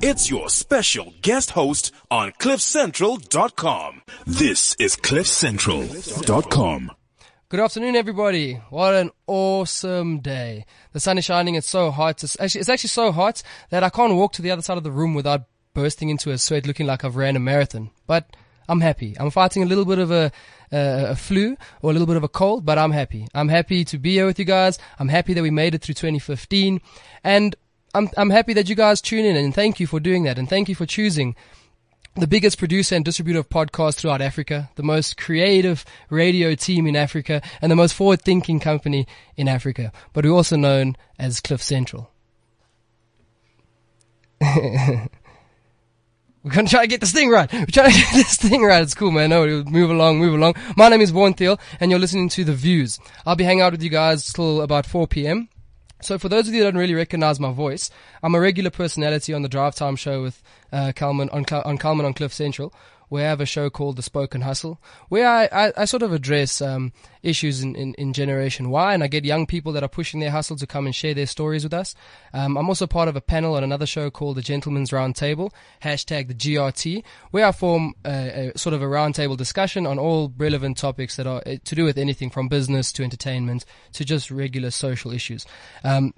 it's your special guest host on CliffCentral.com. This is CliffCentral.com. Good afternoon, everybody. What an awesome day. The sun is shining. It's so hot. It's actually, it's actually so hot that I can't walk to the other side of the room without bursting into a sweat looking like I've ran a marathon. But I'm happy. I'm fighting a little bit of a, a flu or a little bit of a cold, but I'm happy. I'm happy to be here with you guys. I'm happy that we made it through 2015 and I'm, I'm happy that you guys tune in and thank you for doing that and thank you for choosing the biggest producer and distributor of podcasts throughout Africa, the most creative radio team in Africa, and the most forward thinking company in Africa. But we're also known as Cliff Central. We're gonna try to get this thing right. We're trying to get this thing right. It's cool, man. No, move along, move along. My name is Vaughn Thiel, and you're listening to The Views. I'll be hanging out with you guys till about 4 p.m. So for those of you that don't really recognize my voice, I'm a regular personality on the Drive Time show with uh, Kalman on, on Kalman on Cliff Central I have a show called The Spoken Hustle, where I, I, I sort of address um, issues in, in, in, Generation Y, and I get young people that are pushing their hustle to come and share their stories with us. Um, I'm also part of a panel on another show called The Gentleman's Roundtable, hashtag the GRT, where I form a, a sort of a roundtable discussion on all relevant topics that are uh, to do with anything from business to entertainment to just regular social issues. Um,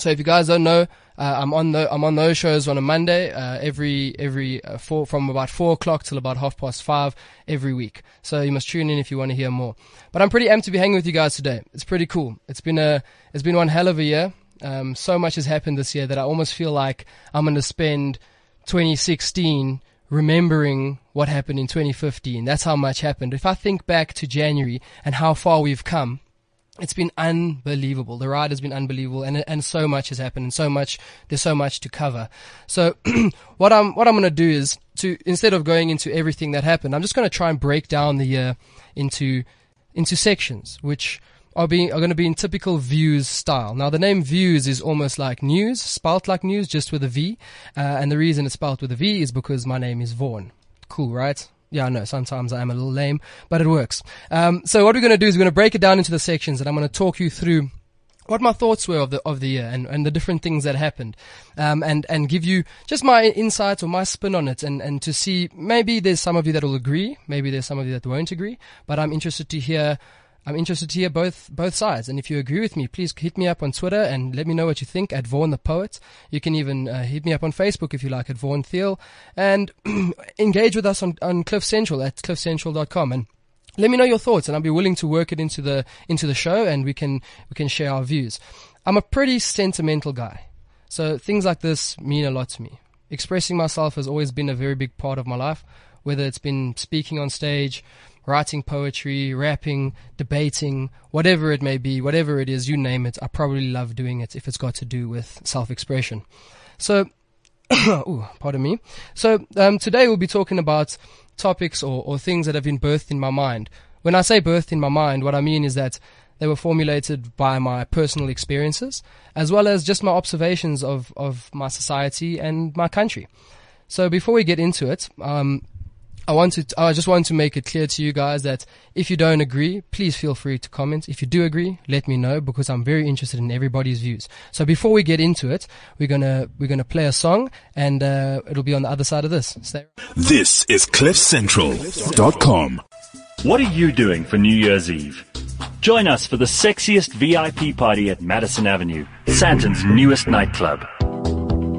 so if you guys don't know, uh, I'm on the I'm on those shows on a Monday uh, every every uh, four from about four o'clock till about half past five every week. So you must tune in if you want to hear more. But I'm pretty amped to be hanging with you guys today. It's pretty cool. It's been a it's been one hell of a year. Um, so much has happened this year that I almost feel like I'm going to spend 2016 remembering what happened in 2015. That's how much happened. If I think back to January and how far we've come it's been unbelievable. The ride has been unbelievable, and and so much has happened, and so much there's so much to cover. So what I'm what I'm going to do is to instead of going into everything that happened, I'm just going to try and break down the year into into sections, which are being are going to be in typical views style. Now the name views is almost like news, spelt like news, just with a V, uh, and the reason it's spelt with a V is because my name is Vaughn. Cool, right? Yeah, I know. Sometimes I am a little lame, but it works. Um, so what we're going to do is we're going to break it down into the sections, and I'm going to talk you through what my thoughts were of the of the year and, and the different things that happened, um, and and give you just my insights or my spin on it, and and to see maybe there's some of you that will agree, maybe there's some of you that won't agree, but I'm interested to hear I'm interested to hear both both sides. And if you agree with me, please hit me up on Twitter and let me know what you think at Vaughn the Poet. You can even uh, hit me up on Facebook if you like at Vaughn Thiel. And engage with us on, on Cliff Central at cliffcentral.com. And let me know your thoughts and I'll be willing to work it into the into the show and we can we can share our views. I'm a pretty sentimental guy. So things like this mean a lot to me. Expressing myself has always been a very big part of my life, whether it's been speaking on stage, writing poetry, rapping, debating, whatever it may be, whatever it is, you name it, I probably love doing it if it's got to do with self expression. So, ooh, pardon me. So, um, today we'll be talking about topics or, or things that have been birthed in my mind. When I say birthed in my mind, what I mean is that they were formulated by my personal experiences, as well as just my observations of, of my society and my country. So before we get into it, um, I wanted, I just want to make it clear to you guys that if you don't agree, please feel free to comment. If you do agree, let me know because I'm very interested in everybody's views. So before we get into it, we're gonna we're gonna play a song, and uh, it'll be on the other side of this. Stay. This is CliffCentral.com. What are you doing for New Year's Eve? Join us for the sexiest VIP party at Madison Avenue, Sandton's newest nightclub.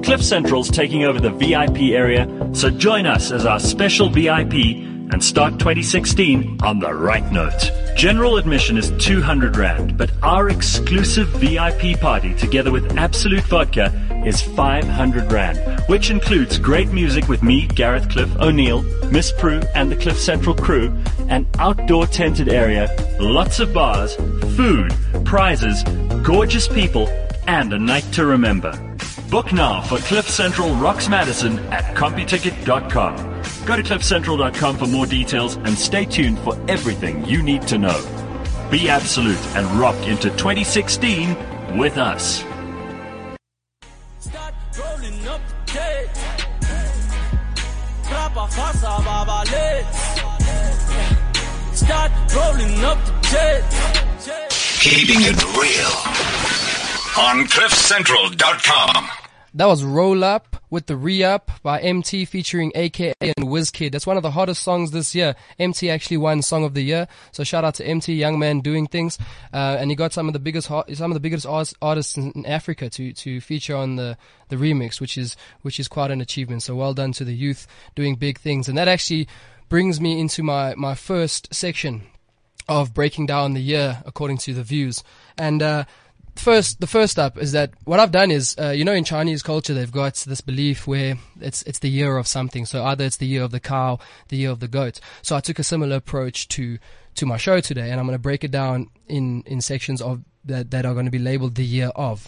Cliff Central's taking over the VIP area, so join us as our special VIP and start 2016 on the right note. General admission is 200 Rand, but our exclusive VIP party together with Absolut Vodka is 500 Rand, which includes great music with me, Gareth Cliff O'Neill, Miss Prue, and the Cliff Central crew, an outdoor tented area, lots of bars, food, prizes, gorgeous people, and a night to remember. Book now for Cliff Central Rocks Madison at CompuTicket.com. Go to CliffCentral.com for more details and stay tuned for everything you need to know. Be absolute and rock into 2016 with us. Start rolling up Start rolling up the Keeping it real on CliffCentral.com. That was Roll Up with the Re-Up by Emtee featuring AKA and Wizkid. That's one of the hottest songs this year. Emtee actually won Song of the Year. So shout out to Emtee, young man doing things. Uh, and he got some of the biggest, some of the biggest artists in Africa to, to feature on the, the remix, which is, which is quite an achievement. So well done to the youth doing big things. And that actually brings me into my, my first section of breaking down the year according to the views. And, uh, first, the first up is that what I've done is, uh, you know, in Chinese culture, they've got this belief where it's it's the year of something. So either it's the year of the cow, the year of the goat. So I took a similar approach to to my show today, and I'm going to break it down in in sections of that that are going to be labeled the year of.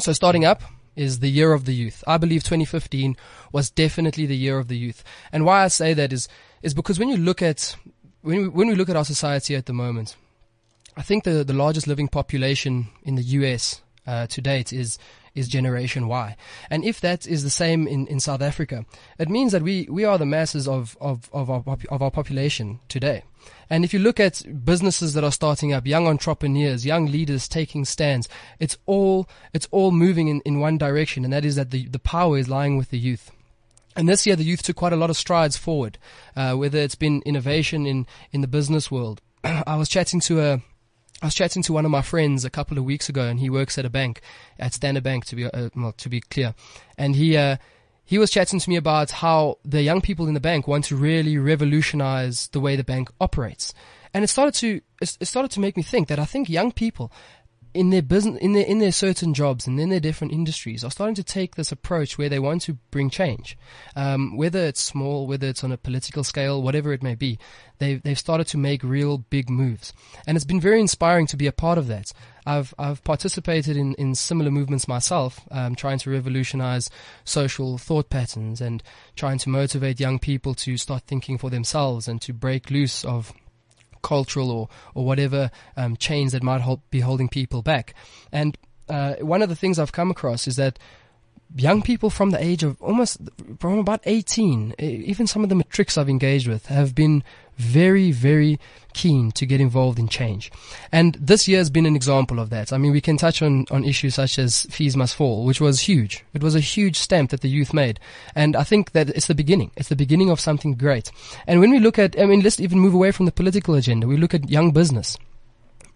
So starting up is the year of the youth. I believe 2015 was definitely the year of the youth, and why I say that is is because when you look at when we, when we look at our society at the moment, I think the, the largest living population in the US uh, to date is is Generation Y. And if that is the same in, in South Africa, it means that we, we are the masses of, of, of, our, of our population today. And if you look at businesses that are starting up, young entrepreneurs, young leaders taking stands, it's all, it's all moving in, in one direction. And that is that the, the power is lying with the youth. And this year, the youth took quite a lot of strides forward, uh, whether it's been innovation in, in the business world. I was chatting to a, I was chatting to one of my friends a couple of weeks ago, and he works at a bank, at Standard Bank, to be uh, well, to be clear. And he uh, he was chatting to me about how the young people in the bank want to really revolutionize the way the bank operates. And it started to it started to make me think that I think young people in their business, in their in their certain jobs and in their different industries, are starting to take this approach where they want to bring change, um, whether it's small, whether it's on a political scale, whatever it may be. They've they've started to make real big moves, and it's been very inspiring to be a part of that. I've I've participated in, in similar movements myself, um, trying to revolutionize social thought patterns and trying to motivate young people to start thinking for themselves and to break loose of cultural or, or whatever um, chains that might hold, be holding people back. And uh, one of the things I've come across is that young people from the age of almost from about 18, even some of the matrics I've engaged with have been very, very keen to get involved in change. And this year has been an example of that. I mean, we can touch on, on issues such as fees must fall, which was huge. It was a huge stamp that the youth made. And I think that it's the beginning. It's the beginning of something great. And when we look at, I mean, let's even move away from the political agenda. We look at young business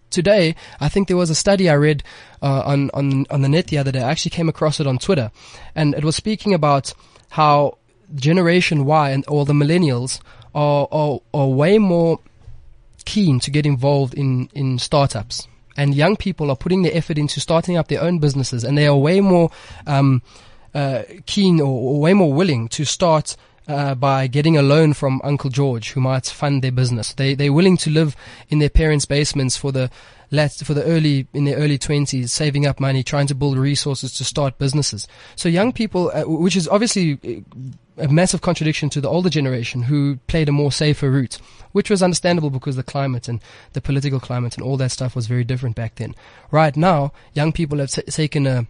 today, I think there was a study I read uh, on on on the net the other day. I actually came across it on Twitter, and it was speaking about how Generation Y and or the millennials are are, are way more keen to get involved in in startups. And young people are putting their effort into starting up their own businesses, and they are way more um, uh, keen or, or way more willing to start uh, by getting a loan from Uncle George, who might fund their business. They they're willing to live in their parents' basements for the for the early in their early twenties, saving up money, trying to build resources to start businesses. So young people, uh, which is obviously uh, a massive contradiction to the older generation who played a more safer route, which was understandable because the climate and the political climate and all that stuff was very different back then. Right now, young people have t- taken a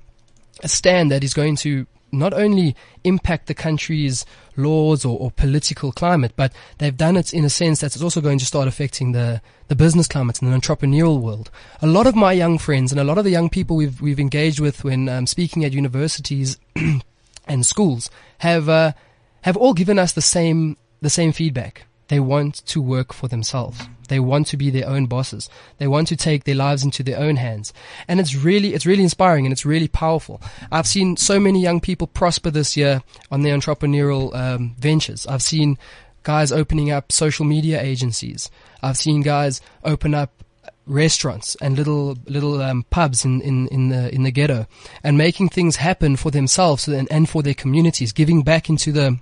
a stand that is going to not only impact the country's laws or, or, political climate, but they've done it in a sense that it's also going to start affecting the, the business climate and the entrepreneurial world. A lot of my young friends and a lot of the young people we've, we've engaged with when um, speaking at universities and schools have, uh, have all given us the same, the same feedback. They want to work for themselves. They want to be their own bosses. They want to take their lives into their own hands. And it's really, it's really inspiring and it's really powerful. I've seen so many young people prosper this year on their entrepreneurial um, ventures. I've seen guys opening up social media agencies. I've seen guys open up restaurants and little little um, pubs in, in, in the in the ghetto and making things happen for themselves and, and for their communities, giving back into the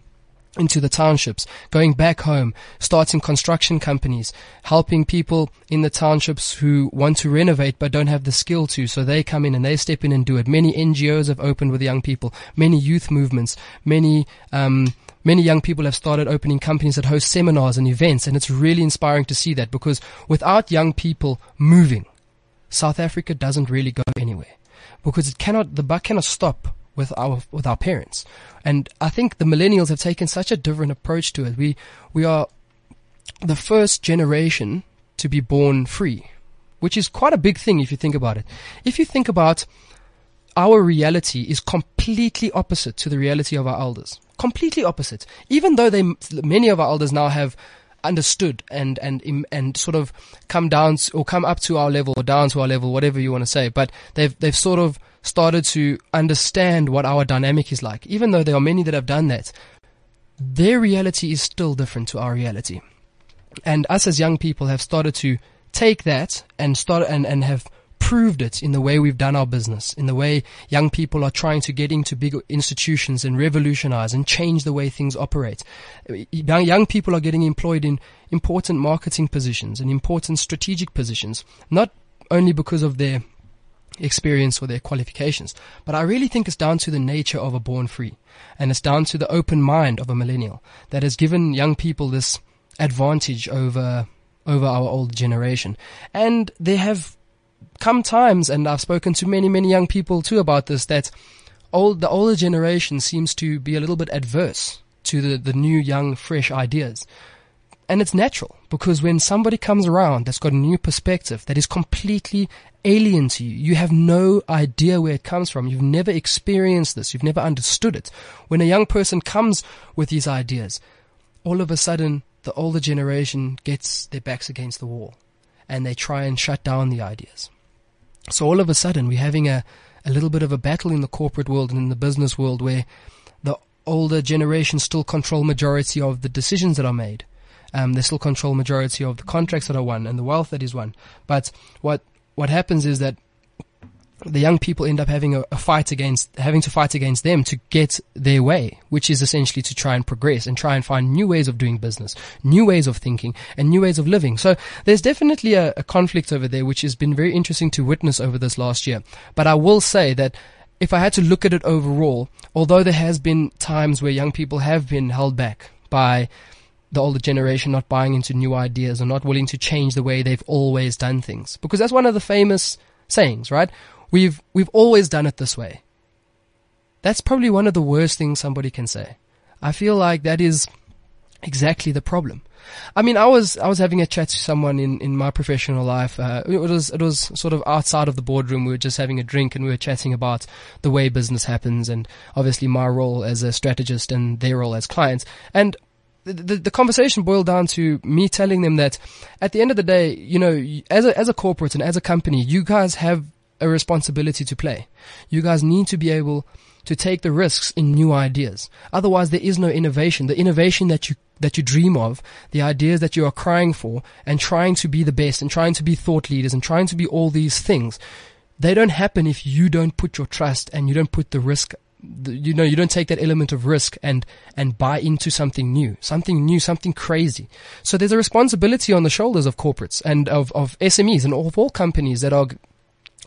into the townships, going back home, starting construction companies, helping people in the townships who want to renovate but don't have the skill to, so they come in and they step in and do it. Many NGOs have opened with young people, many youth movements, many, um, many young people have started opening companies that host seminars and events, and it's really inspiring to see that because without young people moving, South Africa doesn't really go anywhere because it cannot, the buck cannot stop with our with our parents. And I think the millennials have taken such a different approach to it. We we are the first generation to be born free, which is quite a big thing if you think about it. If you think about our reality is completely opposite to the reality of our elders. Completely opposite. Even though they, many of our elders now have understood and, and, and sort of come down or come up to our level or down to our level, whatever you want to say, but they've, they've sort of started to understand what our dynamic is like. Even though there are many that have done that, their reality is still different to our reality. And us as young people have started to take that and start and, and have proved it in the way we've done our business, in the way young people are trying to get into big institutions and revolutionize and change the way things operate. Young, young people are getting employed in important marketing positions and important strategic positions, not only because of their experience or their qualifications. But I really think it's down to the nature of a born free. And it's down to the open mind of a millennial that has given young people this advantage over, over our old generation. And there have come times, and I've spoken to many, many young people too about this, that old, the older generation seems to be a little bit adverse to the, the new, young, fresh ideas. And it's natural because when somebody comes around that's got a new perspective that is completely alien to you, you have no idea where it comes from. You've never experienced this. You've never understood it. When a young person comes with these ideas, all of a sudden the older generation gets their backs against the wall and they try and shut down the ideas. So all of a sudden we're having a, a little bit of a battle in the corporate world and in the business world where the older generation still control majority of the decisions that are made. Um, they still control majority of the contracts that are won and the wealth that is won. But what what happens is that the young people end up having a, a, fight against having to fight against them to get their way, which is essentially to try and progress and try and find new ways of doing business, new ways of thinking, and new ways of living. So there's definitely a, a conflict over there, which has been very interesting to witness over this last year. But I will say that if I had to look at it overall, although there has been times where young people have been held back by the older generation not buying into new ideas or not willing to change the way they've always done things. Because that's one of the famous sayings, right? We've, we've always done it this way. That's probably one of the worst things somebody can say. I feel like that is exactly the problem. I mean, I was, I was having a chat to someone in, in my professional life. Uh, it was, it was sort of outside of the boardroom. We were just having a drink and we were chatting about the way business happens and obviously my role as a strategist and their role as clients. And the, the conversation boiled down to me telling them that at the end of the day, you know, as a, as a corporate and as a company, you guys have a responsibility to play. You guys need to be able to take the risks in new ideas. Otherwise, there is no innovation. The innovation that you that you dream of, the ideas that you are crying for, and trying to be the best, and trying to be thought leaders, and trying to be all these things, they don't happen if you don't put your trust and you don't put the risk you know, you don't take that element of risk and, and buy into something new, something new, something crazy. So there's a responsibility on the shoulders of corporates and of, of SMEs and of all companies that are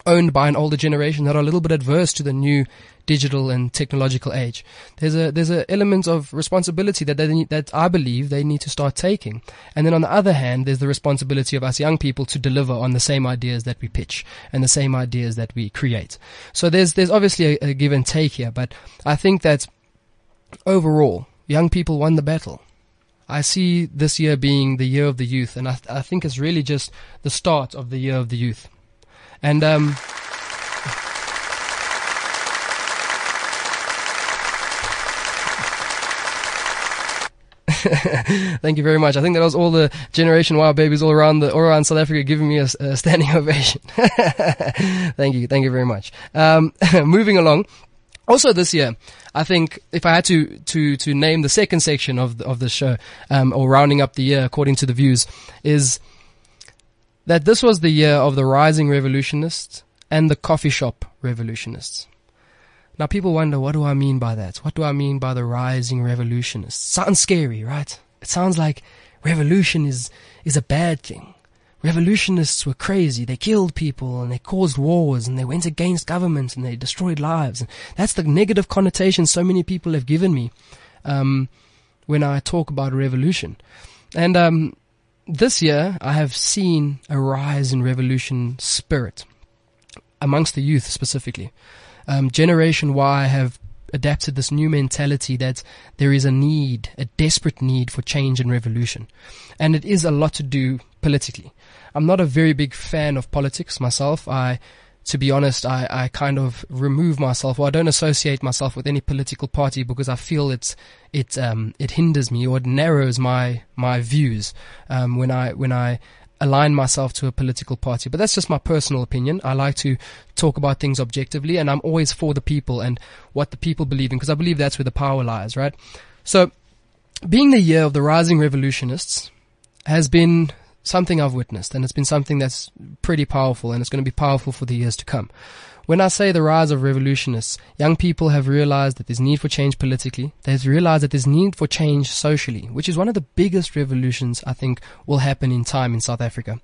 owned by an older generation that are a little bit adverse to the new digital and technological age. There's a there's an element of responsibility that they need, that I believe they need to start taking. And then on the other hand, there's the responsibility of us young people to deliver on the same ideas that we pitch and the same ideas that we create. So there's there's obviously a, a give and take here, but I think that overall, young people won the battle. I see this year being the year of the youth, and I, th- I think it's really just the start of the year of the youth. And um, Thank you very much. I think that was all the Generation Y babies all around the all around South Africa giving me a, a standing ovation. thank you, thank you very much. Um, moving along. Also this year, I think if I had to to to name the second section of the, of the show, um, or rounding up the year according to the views, is that this was the year of the rising revolutionists and the coffee shop revolutionists. Now people wonder, what do I mean by that? What do I mean by the rising revolutionists? Sounds scary, right? It sounds like revolution is, is a bad thing. Revolutionists were crazy. They killed people and they caused wars and they went against government and they destroyed lives. That's the negative connotation so many people have given me, um, when I talk about revolution. And, um, this year I have seen a rise in revolution spirit amongst the youth specifically um, Generation Y have adapted this new mentality that there is a need, a desperate need for change and revolution. And it is a lot to do politically. I'm not a very big fan of politics myself. I to be honest, I, I kind of remove myself or I don't associate myself with any political party because I feel it's it um, it hinders me or it narrows my my views um, when I when I align myself to a political party. But that's just my personal opinion. I like to talk about things objectively, and I'm always for the people and what the people believe in because I believe that's where the power lies, right? So, being the year of the rising revolutionists has been something I've witnessed, and it's been something that's pretty powerful, and it's going to be powerful for the years to come. When I say the rise of revolutionists, young people have realized that there's need for change politically. They've realized that there's need for change socially, which is one of the biggest revolutions I think will happen in time in South Africa.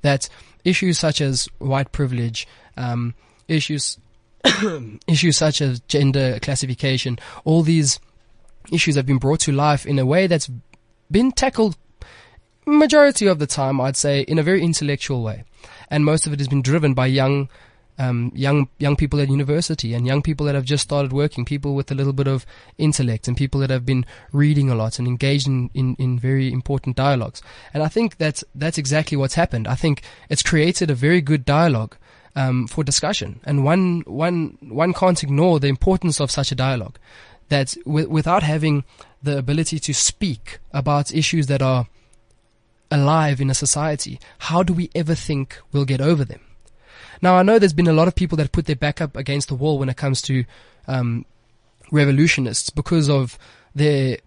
That issues such as white privilege, um, issues, issues such as gender classification, all these issues have been brought to life in a way that's been tackled majority of the time, I'd say, in a very intellectual way. And most of it has been driven by young, um, young, young people at university and young people that have just started working, people with a little bit of intellect and people that have been reading a lot and engaged in, in, in very important dialogues. And I think that's, that's exactly what's happened. I think it's created a very good dialogue. Um, for discussion, and one one one can't ignore the importance of such a dialogue. That w- without having the ability to speak about issues that are alive in a society, how do we ever think we'll get over them? Now, I know there's been a lot of people that put their back up against the wall when it comes to um, revolutionists because of their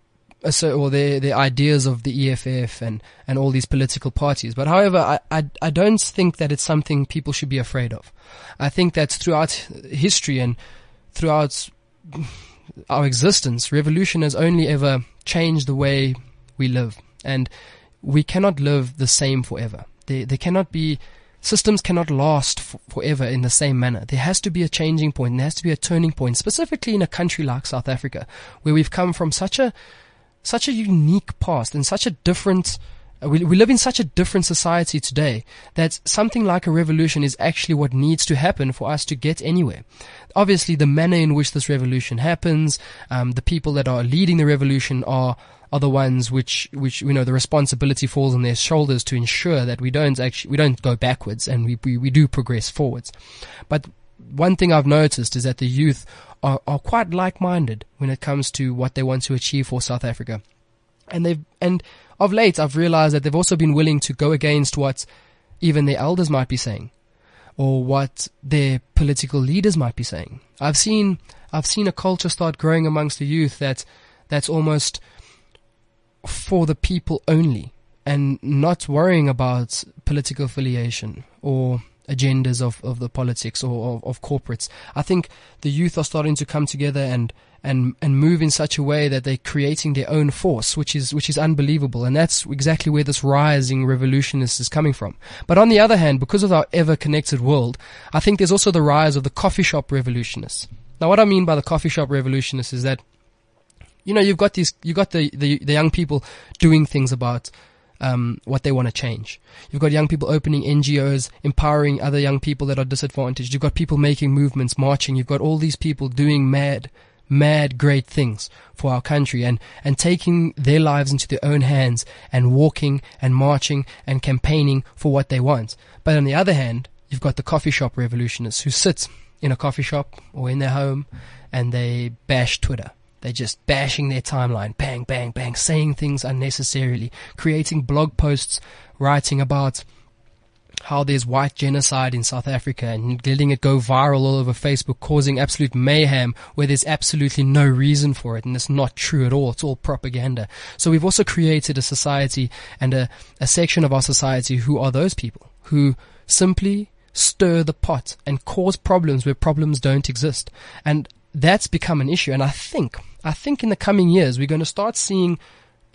or their their ideas of the EFF and and all these political parties. But however, I, I I don't think that it's something people should be afraid of. I think that throughout history and throughout our existence, revolution has only ever changed the way we live. And we cannot live the same forever. There, there cannot be, systems cannot last f- forever in the same manner. There has to be a changing point, there has to be a turning point, specifically in a country like South Africa, where we've come from such a, such a unique past and such a different, uh, we, we live in such a different society today that something like a revolution is actually what needs to happen for us to get anywhere. Obviously, the manner in which this revolution happens, um, the people that are leading the revolution are are the ones which, which, you know, the responsibility falls on their shoulders to ensure that we don't actually, we don't go backwards and we, we, we do progress forwards. But one thing I've noticed is that the youth are, are quite like-minded when it comes to what they want to achieve for South Africa. And they've, and of late I've realized that they've also been willing to go against what even their elders might be saying or what their political leaders might be saying. I've seen, I've seen a culture start growing amongst the youth that, that's almost, for the people only and not worrying about political affiliation or agendas of, of the politics or of, of, corporates. I think the youth are starting to come together and, and, and move in such a way that they're creating their own force, which is, which is unbelievable. And that's exactly where this rising revolutionist is coming from. But on the other hand, because of our ever connected world, I think there's also the rise of the coffee shop revolutionists. Now, what I mean by the coffee shop revolutionists is that you know, you've got these, you've got the, the, the young people doing things about, um, what they want to change. You've got young people opening NGOs, empowering other young people that are disadvantaged. You've got people making movements, marching. You've got all these people doing mad, mad great things for our country and, and taking their lives into their own hands and walking and marching and campaigning for what they want. But on the other hand, you've got the coffee shop revolutionists who sit in a coffee shop or in their home and they bash Twitter they're just bashing their timeline, bang, bang, bang, saying things unnecessarily, creating blog posts, writing about how there's white genocide in South Africa and letting it go viral all over Facebook, causing absolute mayhem where there's absolutely no reason for it and it's not true at all. It's all propaganda. So we've also created a society and a, a section of our society who are those people who simply stir the pot and cause problems where problems don't exist. And that's become an issue. And I think, I think in the coming years, we're going to start seeing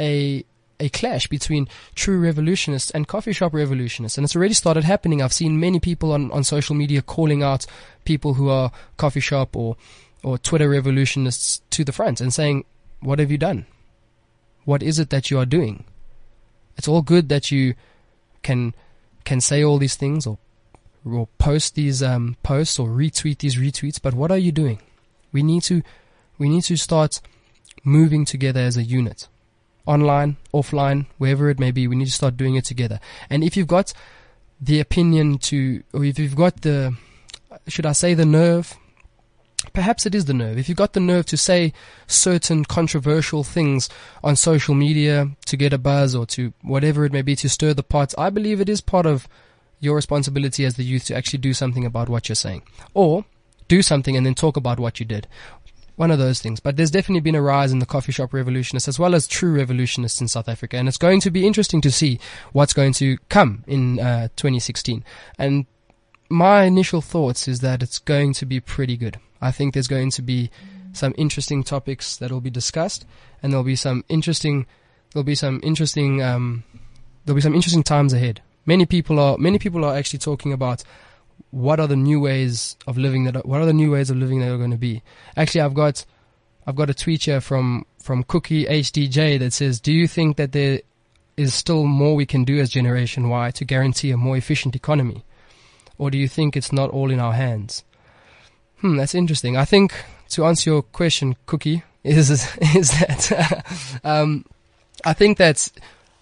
a, a clash between true revolutionists and coffee shop revolutionists. And it's already started happening. I've seen many people on, on social media calling out people who are coffee shop or, or Twitter revolutionists to the front and saying, what have you done? What is it that you are doing? It's all good that you can, can say all these things or, or post these, um, posts or retweet these retweets, but what are you doing? We need to, we need to start moving together as a unit. Online, offline, wherever it may be, we need to start doing it together. And if you've got the opinion to, or if you've got the, should I say the nerve? Perhaps it is the nerve. If you've got the nerve to say certain controversial things on social media to get a buzz or to whatever it may be to stir the pot, I believe it is part of your responsibility as the youth to actually do something about what you're saying. Or do something and then talk about what you did. One of those things. But there's definitely been a rise in the coffee shop revolutionists as well as true revolutionists in South Africa. And it's going to be interesting to see what's going to come in uh, 2016. And my initial thoughts is that it's going to be pretty good. I think there's going to be some interesting topics that will be discussed, and there'll be some interesting, there'll be some interesting, um, there'll be some interesting times ahead. Many people are, many people are actually talking about what are the new ways of living that, are, what are the new ways of living that are going to be. Actually, I've got, I've got a tweet here from from Cookie HDJ that says, "Do you think that there is still more we can do as Generation Y to guarantee a more efficient economy, or do you think it's not all in our hands?" Hmm, that's interesting. I think to answer your question, Cookie, is is that um, I think that's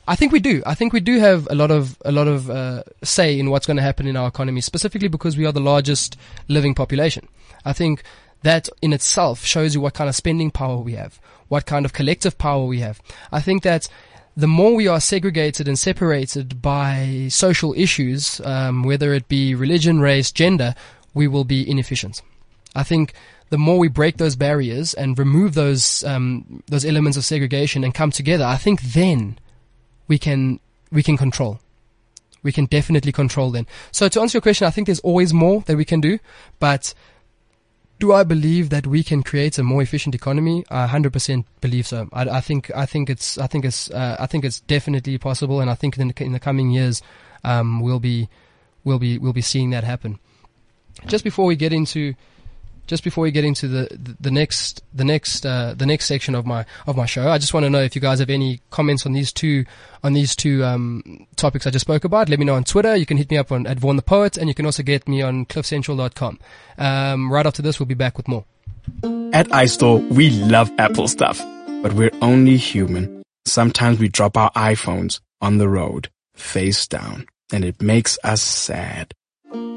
I think we do. I think we do have a lot of a lot of uh, say in what's going to happen in our economy, specifically because we are the largest living population. I think that in itself shows you what kind of spending power we have, what kind of collective power we have. I think that the more we are segregated and separated by social issues, um, whether it be religion, race, gender, we will be inefficient. I think the more we break those barriers and remove those um, those elements of segregation and come together, I think then we can we can control. We can definitely control then. So to answer your question, I think there's always more that we can do, but do I believe that we can create a more efficient economy? I 100% believe so. I, I think I think it's I think it's uh, I think it's definitely possible, and I think in the, in the coming years um, we'll be we'll be we'll be seeing that happen. Just before we get into just before we get into the, the, the next the next uh, the next section of my of my show, I just want to know if you guys have any comments on these two on these two um, topics I just spoke about. Let me know on Twitter. You can hit me up on at Vaughn the Poet, and you can also get me on CliffCentral.com. Um, right after this, we'll be back with more. At iStore, we love Apple stuff, but we're only human. Sometimes we drop our iPhones on the road, face down, and it makes us sad.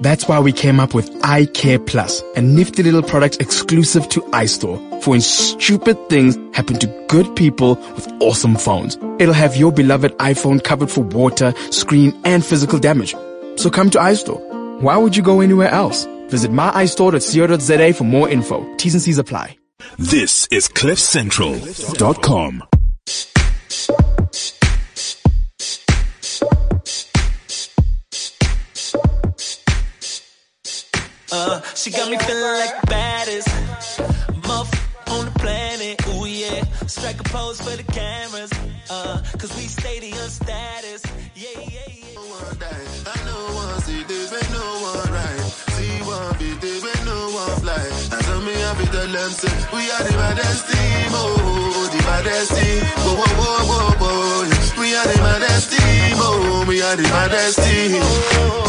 That's why we came up with iCare Plus, a nifty little product exclusive to iStore for when stupid things happen to good people with awesome phones. It'll have your beloved iPhone covered for water, screen, and physical damage. So come to iStore. Why would you go anywhere else? Visit myiStore.co.za for more info. T's and C's apply. This is CliffCentral.com. Uh, she got me feeling like the baddest. Muff on the planet, ooh yeah. Strike a pose for the cameras, uh, cause we stadium status. Yeah, yeah, yeah. I know one see this when no one right. See one beat this when no one fly. And tell me I tell them say we are the baddest team, oh, the baddest team. Whoa, whoa, whoa, whoa, whoa. We are the baddest team, oh, we are the baddest team. Oh.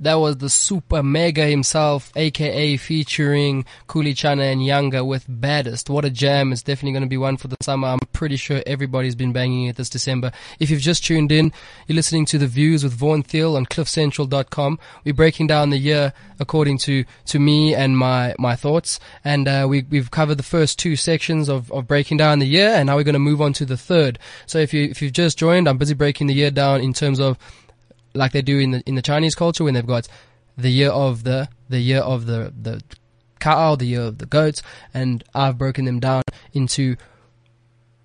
That was the super mega himself, AKA featuring Khuli Chana and Yanga with Baddest. What a jam. It's definitely going to be one for the summer. I'm pretty sure everybody's been banging it this December. If you've just tuned in, you're listening to The Views with Vaughn Thiel on cliffcentral.com. We're breaking down the year according to, to me and my, my thoughts. And, uh, we, we've covered the first two sections of, of breaking down the year and now we're going to move on to the third. So if you, if you've just joined, I'm busy breaking the year down in terms of like they do in the in the Chinese culture when they've got the year of the the year of the the cow, the year of the goats, and I've broken them down into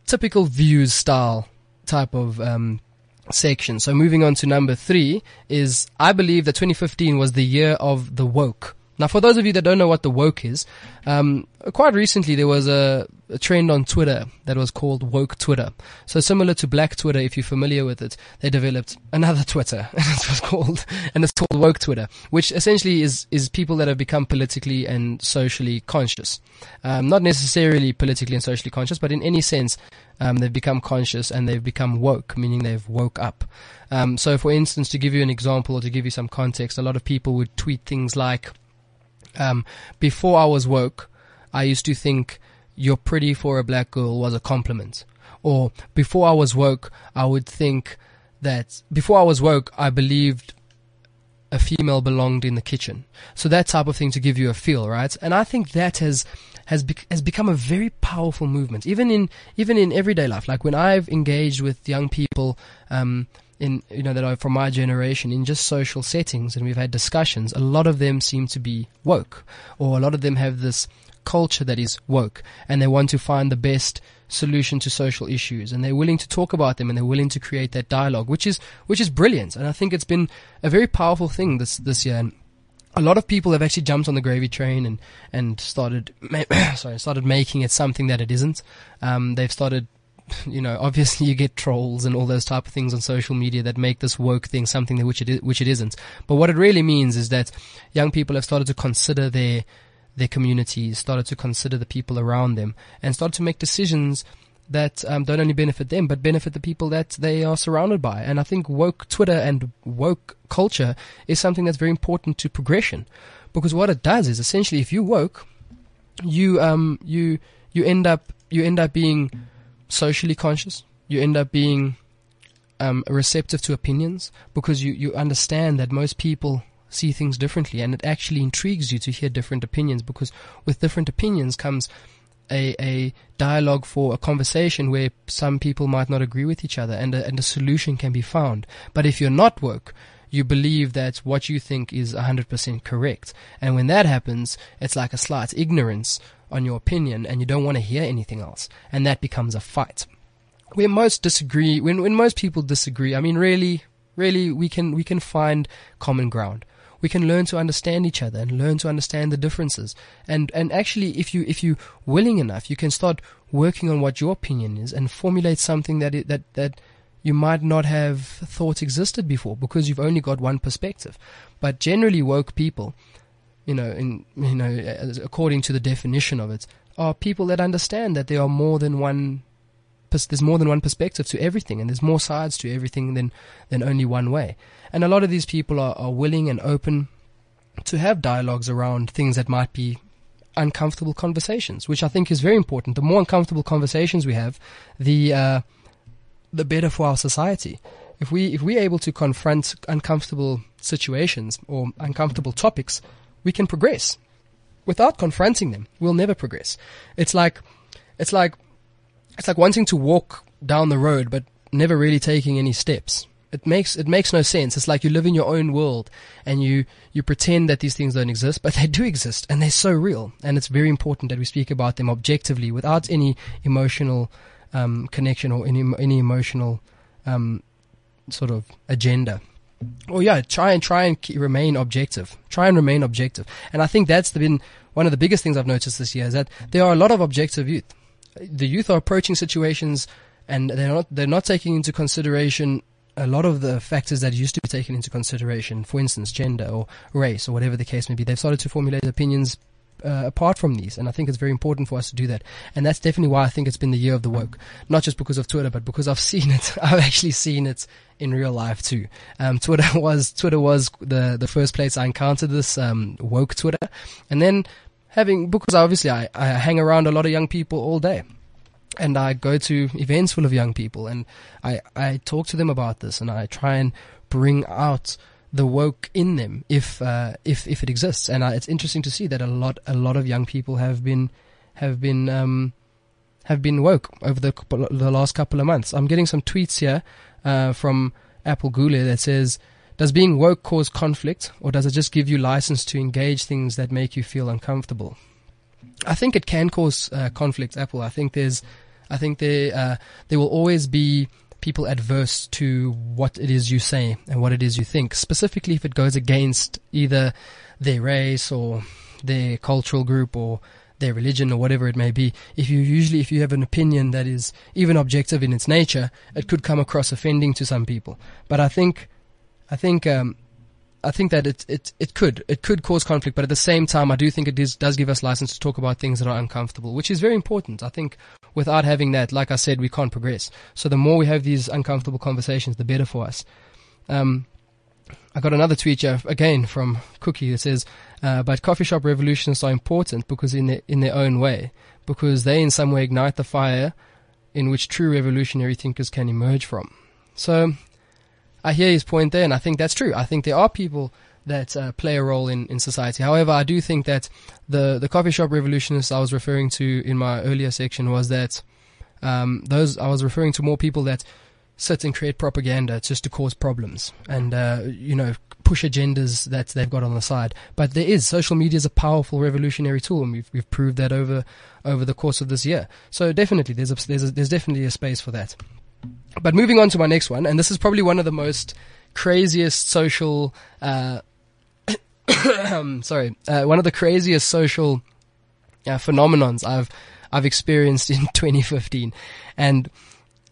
typical views style type of um, section. So moving on to number three is I believe that 2015 was the year of the woke. Now, for those of you that don't know what the woke is, um, quite recently there was a, a, trend on Twitter that was called woke Twitter. So similar to Black Twitter, if you're familiar with it, they developed another Twitter, and it was called, and it's called woke Twitter, which essentially is is people that have become politically and socially conscious, um, not necessarily politically and socially conscious, but in any sense, um, they've become conscious and they've become woke, meaning they've woke up. Um, so, for instance, to give you an example or to give you some context, a lot of people would tweet things like um, before I was woke, I used to think you're pretty for a black girl was a compliment. Or before I was woke, I would think that before I was woke, I believed a female belonged in the kitchen. So that type of thing to give you a feel, right? And I think that has has has become a very powerful movement, even in even in everyday life. Like when I've engaged with young people, um, in you know that are from my generation in just social settings, and we've had discussions. A lot of them seem to be woke, or a lot of them have this culture that is woke, and they want to find the best solution to social issues and they're willing to talk about them and they're willing to create that dialogue which is which is brilliant and I think it's been a very powerful thing this this year and a lot of people have actually jumped on the gravy train and and started sorry started making it something that it isn't um, they've started you know obviously you get trolls and all those type of things on social media that make this woke thing something which it is, which it isn't but what it really means is that young people have started to consider their their communities, started to consider the people around them, and started to make decisions that um, don't only benefit them but benefit the people that they are surrounded by. And I think woke Twitter and woke culture is something that's very important to progression, because what it does is essentially if you woke, you um you you end up you end up being socially conscious. You end up being um, receptive to opinions because you, you understand that most people see things differently and it actually intrigues you to hear different opinions because with different opinions comes a, a dialogue for a conversation where some people might not agree with each other and a, and a solution can be found. But if you're not woke, you believe that what you think is 100% correct. And when that happens, it's like a slight ignorance on your opinion and you don't want to hear anything else. And that becomes a fight. Where most disagree, when, when most people disagree, I mean, really, really, we can, we can find common ground we can learn to understand each other and learn to understand the differences. And, and actually, if you, if you willing enough, you can start working on what your opinion is and formulate something that, it, that, that you might not have thought existed before because you've only got one perspective. But generally woke people, you know, in, you know, according to the definition of it, are people that understand that there are more than one there's more than one perspective to everything and there's more sides to everything than than only one way. And a lot of these people are, are willing and open to have dialogues around things that might be uncomfortable conversations, which I think is very important. The more uncomfortable conversations we have, the uh, the better for our society. If we if we're able to confront uncomfortable situations or uncomfortable topics, we can progress. Without confronting them, we'll never progress. It's like it's like it's like wanting to walk down the road but never really taking any steps. It makes it makes no sense. It's like you live in your own world and you you pretend that these things don't exist, but they do exist and they're so real. And it's very important that we speak about them objectively without any emotional um, connection or any any emotional um, sort of agenda. Or yeah, try and try and keep, remain objective. Try and remain objective. And I think that's been one of the biggest things I've noticed this year is that there are a lot of objective youth. The youth are approaching situations and they're not they're not taking into consideration a lot of the factors that used to be taken into consideration, for instance, gender or race or whatever the case may be, they've started to formulate opinions uh, apart from these. And I think it's very important for us to do that. And that's definitely why I think it's been the year of the woke. Not just because of Twitter, but because I've seen it. I've actually seen it in real life too. Um, Twitter was, Twitter was the, the first place I encountered this, um, woke Twitter. And then having, because obviously I, I hang around a lot of young people all day and I go to events full of young people and I, I talk to them about this and I try and bring out the woke in them if uh, if if it exists and I, it's interesting to see that a lot a lot of young people have been have been um, have been woke over the the last couple of months. I'm getting some tweets here uh, from Apple Gule that says does being woke cause conflict or does it just give you license to engage things that make you feel uncomfortable? I think it can cause uh, conflict, Apple. I think there's I think there uh, there will always be people adverse to what it is you say and what it is you think, specifically if it goes against either their race or their cultural group or their religion or whatever it may be. If you usually, if you have an opinion that is even objective in its nature, it could come across offending to some people. But I think, I think, um, I think that it, it, it could, it could cause conflict, but at the same time, I do think it is, does give us license to talk about things that are uncomfortable, which is very important. I think without having that, like I said, we can't progress. So the more we have these uncomfortable conversations, the better for us. Um, I got another tweet here, again from Cookie that says, uh, but coffee shop revolutions are important because in their, in their own way, because they in some way ignite the fire in which true revolutionary thinkers can emerge from. So I hear his point there, and I think that's true. I think there are people that uh, play a role in, in society. However, I do think that the the coffee shop revolutionists I was referring to in my earlier section was that um, those I was referring to more people that sit and create propaganda just to cause problems and uh, you know push agendas that they've got on the side. But there is social media is a powerful revolutionary tool, and we've we've proved that over over the course of this year. So definitely, there's a, there's a, there's definitely a space for that. But moving on to my next one, and this is probably one of the most craziest social. Uh, sorry, uh, one of the craziest social uh, phenomenons I've I've experienced in 2015, and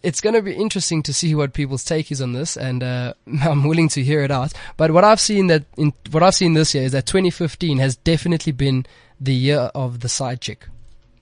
it's going to be interesting to see what people's take is on this, and uh, I'm willing to hear it out. But what I've seen that in what I've seen this year is that 2015 has definitely been the year of the side chick,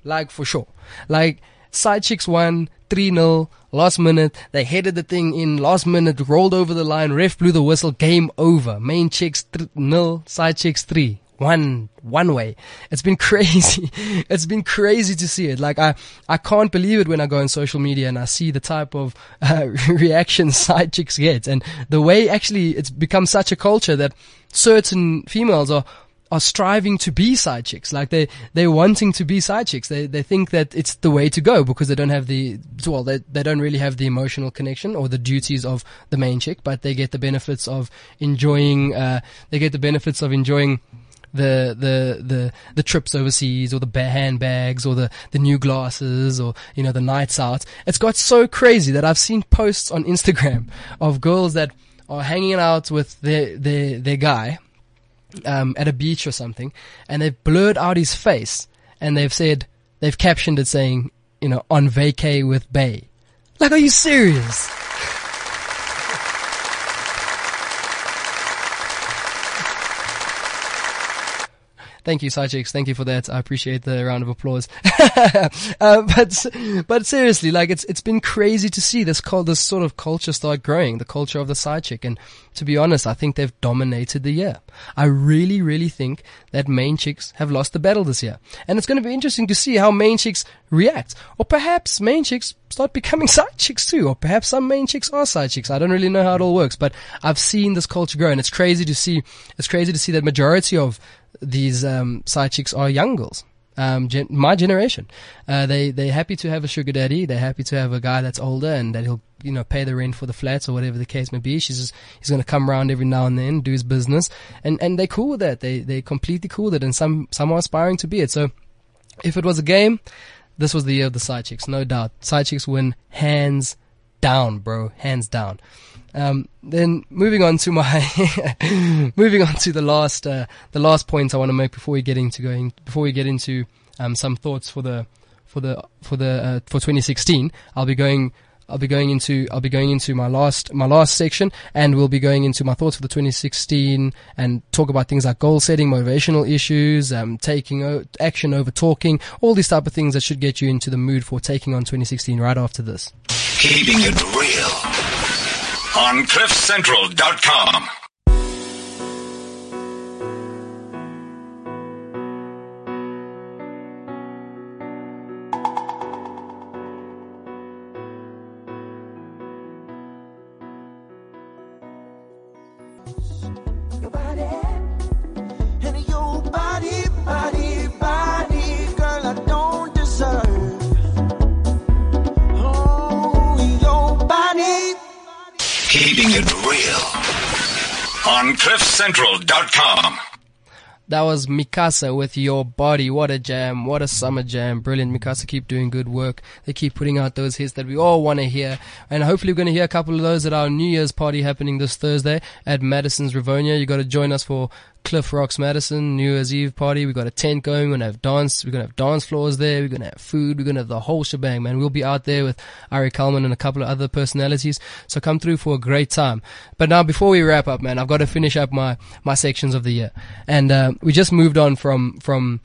like for sure. Like side chicks won three 0 last minute. They headed the thing in last minute, rolled over the line. Ref blew the whistle. Game over. Main chicks th- nil, side chicks three one one way. It's been crazy. it's been crazy to see it. Like I I can't believe it when I go on social media and I see the type of uh, reaction side chicks get, and the way actually it's become such a culture that certain females are are striving to be side chicks. Like they, they're wanting to be side chicks. They, they think that it's the way to go because they don't have the, well, they, they don't really have the emotional connection or the duties of the main chick, but they get the benefits of enjoying, uh, they get the benefits of enjoying the the the the trips overseas or the handbags or the the new glasses or you know the nights out. It's got so crazy that I've seen posts on Instagram of girls that are hanging out with their their their guy um, at a beach or something, and they've blurred out his face and they've said they've captioned it saying you know on vacay with Bay. Like, are you serious? Thank you, Sidechiks. Thank you for that. I appreciate the round of applause. uh, but but seriously, like it's it's been crazy to see this called this sort of culture start growing, the culture of the side chick. And to be honest, I think they've dominated the year. I really, really think that main chicks have lost the battle this year, and it's going to be interesting to see how main chicks react, or perhaps main chicks start becoming side chicks too, or perhaps some main chicks are side chicks. I don't really know how it all works, but I've seen this culture grow, and it's crazy to see. It's crazy to see that majority of these um, side chicks are young girls. Um, gen- my generation, uh, they they're happy to have a sugar daddy. They're happy to have a guy that's older and that he'll you know pay the rent for the flats or whatever the case may be. She's just, he's going to come around every now and then, do his business, and and they're cool with that. They they completely cool with it, and some some are aspiring to be it. So, if it was a game, this was the year of the side chicks, no doubt. Side chicks win hands down, bro, hands down. Um, then moving on to my moving on to the last uh, the last point I want to make before we get into going before we get into um, some thoughts for the for the for the uh, for 2016. I'll be going I'll be going into I'll be going into my last my last section, and we'll be going into my thoughts for the 2016 and talk about things like goal setting, motivational issues, um, taking o- action over talking, all these type of things that should get you into the mood for taking on 2016. Right after this. Keeping it real on CliffCentral.com. Keeping it real on CliffCentral.com. That was Mi Casa with Your Body. What a jam. What a summer jam. Brilliant. Mi Casa keep doing good work. They keep putting out those hits that we all want to hear. And hopefully we're going to hear a couple of those at our New Year's party happening this Thursday at Madison's Rivonia. You got to join us for Cliff Rocks Madison New Year's Eve party. We've got a tent going. We're to have dance. We're to have dance floors there. We're to have food. We're to have the whole shebang, man. We'll be out there with Ari Kalman and a couple of other personalities. So come through for a great time. But now before we wrap up, man, I've got to finish up my, my sections of the year. And, uh, we just moved on from, from,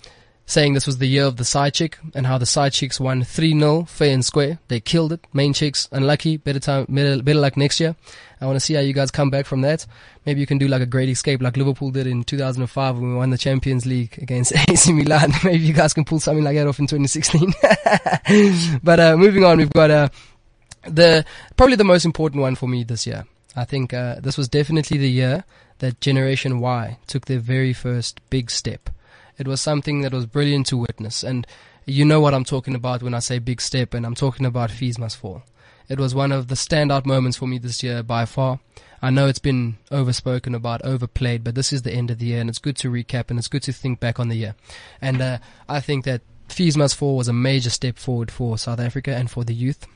saying this was the year of the side chick and how the side chicks won 3-0 fair and square. They killed it. Main chicks unlucky. Better time, better, better luck next year. I want to see how you guys come back from that. Maybe you can do like a great escape like Liverpool did in 2005 when we won the Champions League against AC Milan. Maybe you guys can pull something like that off in 2016. but uh, moving on, we've got uh, the probably the most important one for me this year. I think uh, this was definitely the year that Generation Y took their very first big step. It was something that was brilliant to witness, and you know what I'm talking about when I say big step, and I'm talking about fees must fall. It was one of the standout moments for me this year by far. I know it's been overspoken about, overplayed, but this is the end of the year, and it's good to recap and it's good to think back on the year. And uh, I think that fees must fall was a major step forward for South Africa and for the youth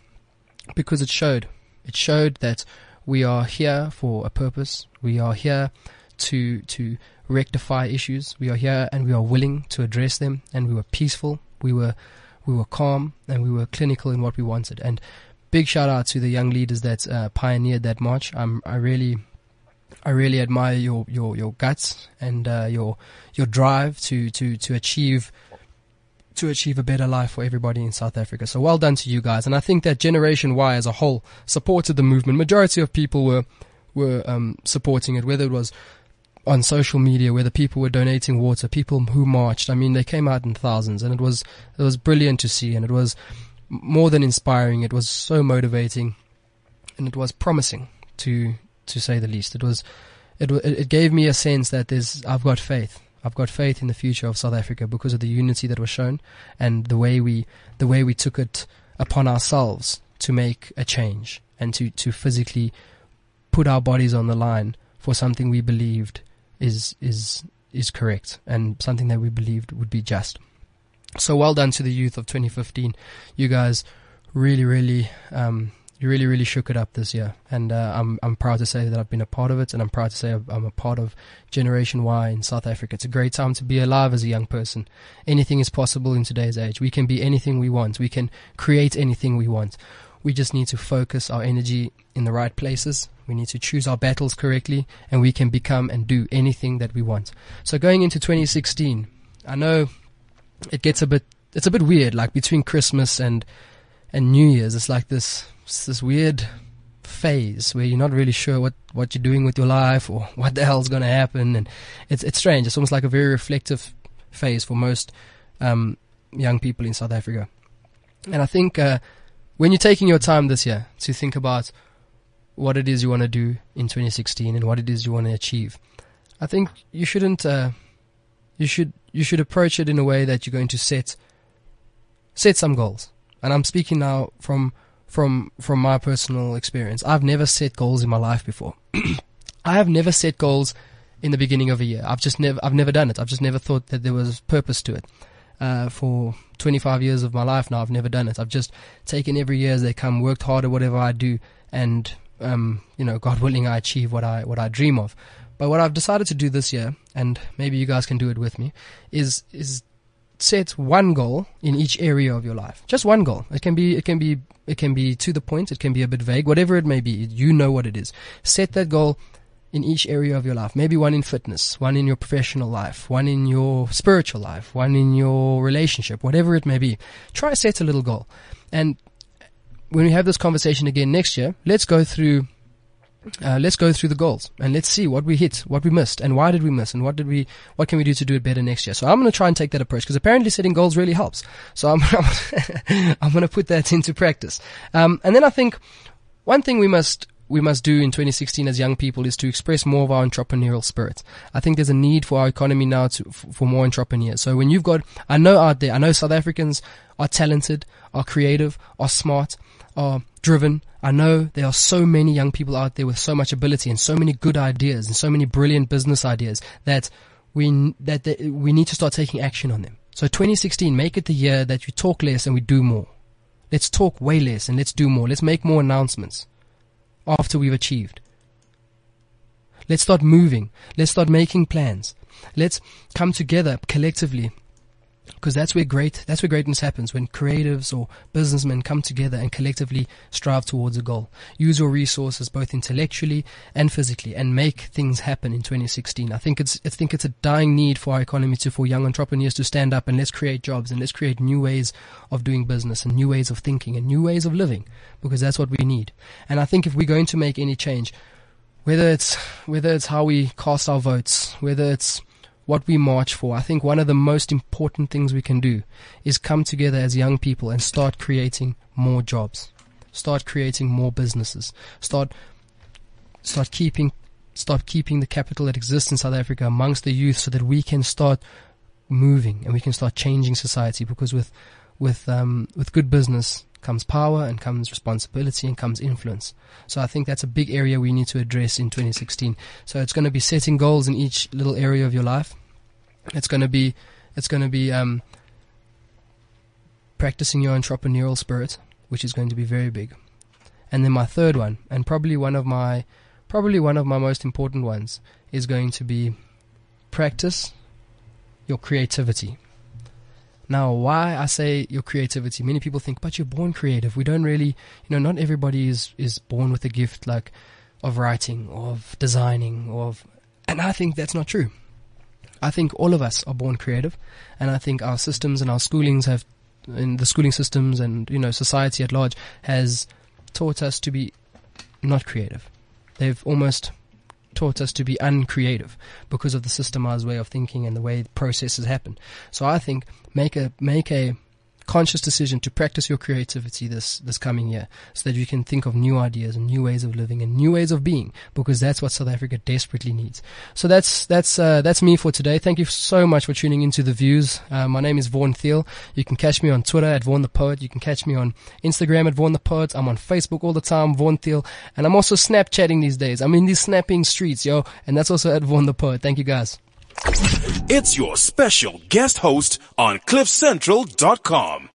because it showed. It showed that we are here for a purpose. We are here to to rectify issues. We are here and we are willing to address them. And we were peaceful. We were we were calm and we were clinical in what we wanted. And big shout out to the young leaders that uh, pioneered that march. I'm, I really, I really admire your, your, your guts and uh, your your drive to, to, to achieve to achieve a better life for everybody in South Africa. So well done to you guys. And I think that Generation Y as a whole supported the movement. Majority of people were were um, supporting it, whether it was on social media, where the people were donating water, people who marched. I mean, they came out in thousands, and it was it was brilliant to see, and it was more than inspiring. It was so motivating, and it was promising to to say the least. It was it it gave me a sense that there's I've got faith. I've got faith in the future of South Africa because of the unity that was shown and the way we the way we took it upon ourselves to make a change and to to physically put our bodies on the line for something we believed is is is correct and something that we believed would be just. So well done to the youth of 2015. You guys really, really, um, you really, really shook it up this year, and uh, I'm I'm proud to say that I've been a part of it, and I'm proud to say I'm I'm a part of Generation Y in South Africa. It's a great time to be alive as a young person. Anything is possible in today's age. We can be anything we want. We can create anything we want. We just need to focus our energy in the right places. We need to choose our battles correctly, and we can become and do anything that we want. So going into 2016, I know it gets a bit it's a bit weird like between christmas and and new year's it's like this it's this weird phase where you're not really sure what what you're doing with your life or what the hell's going to happen and it's it's strange it's almost like a very reflective phase for most um young people in south africa and i think uh when you're taking your time this year to think about what it is you want to do in 2016 and what it is you want to achieve i think you shouldn't uh you should you should approach it in a way that you're going to set set some goals. And I'm speaking now from from from my personal experience. I've never set goals in my life before. I have never set goals in the beginning of a year. I've just never I've never done it. I've just never thought that there was purpose to it. Uh, for 25 years of my life now, I've never done it. I've just taken every year as they come, worked hard at whatever I do, and um, you know, God willing, I achieve what I what I dream of. But what I've decided to do this year, and maybe you guys can do it with me, is is set one goal in each area of your life. Just one goal. It can be it can be it can be to the point, it can be a bit vague, whatever it may be. You know what it is. Set that goal in each area of your life. Maybe one in fitness, one in your professional life, one in your spiritual life, one in your relationship, whatever it may be. Try set a little goal. And when we have this conversation again next year, let's go through uh, let's go through the goals and let's see what we hit, what we missed, and why did we miss, and what did we, what can we do to do it better next year. So I'm going to try and take that approach because apparently setting goals really helps. So I'm, I'm going to put that into practice. Um, and then I think one thing we must we must do in 2016 as young people is to express more of our entrepreneurial spirit. I think there's a need for our economy now to, for more entrepreneurs. So when you've got, I know out there, I know South Africans are talented, are creative, are smart, are driven. I know there are so many young people out there with so much ability and so many good ideas and so many brilliant business ideas that we that, we need to start taking action on them. So 2016, make it the year that we talk less and we do more. Let's talk way less and let's do more. Let's make more announcements after we've achieved. Let's start moving. Let's start making plans. Let's come together collectively because that's where great that's where greatness happens when creatives or businessmen come together and collectively strive towards a goal. Use your resources both intellectually and physically and make things happen in 2016 i think it's i think it's a dying need for our economy to for young entrepreneurs to stand up and let's create jobs and let's create new ways of doing business and new ways of thinking and new ways of living because that's what we need. And i think if we're going to make any change whether it's whether it's how we cast our votes whether it's what we march for. I think one of the most important things we can do is come together as young people and start creating more jobs. Start creating more businesses. Start start keeping, start keeping the capital that exists in South Africa amongst the youth so that we can start moving and we can start changing society because with, with, um, with good business comes power and comes responsibility and comes influence. So I think that's a big area we need to address in 2016. So it's going to be setting goals in each little area of your life. It's going to be, it's going to be, um, practicing your entrepreneurial spirit, which is going to be very big. And then my third one, and probably one of my probably one of my most important ones, is going to be practice your creativity. Now, why I say your creativity, many people think, but you're born creative. We don't really, you know, not everybody is, is born with a gift like of writing, of designing, of, and I think that's not true. I think all of us are born creative, and I think our systems and our schoolings have in the schooling systems and you know society at large has taught us to be not creative. They've almost taught us to be uncreative because of the systemized way of thinking and the way processes happen. So I think make a make a conscious decision to practice your creativity this this coming year so that you can think of new ideas and new ways of living and new ways of being because that's what South Africa desperately needs. So that's that's uh, that's me for today. Thank you so much for tuning into the views. Uh, my name is Vaughan Thiel. You can catch me on Twitter at Vaughan the Poet. You can catch me on Instagram at Vaughan the Poet. I'm on Facebook all the time, Vaughan Thiel, and I'm also Snapchatting these days. I'm in these snapping streets, yo, and that's also at Vaughan the Poet. Thank you guys. It's your special guest host on CliffCentral.com.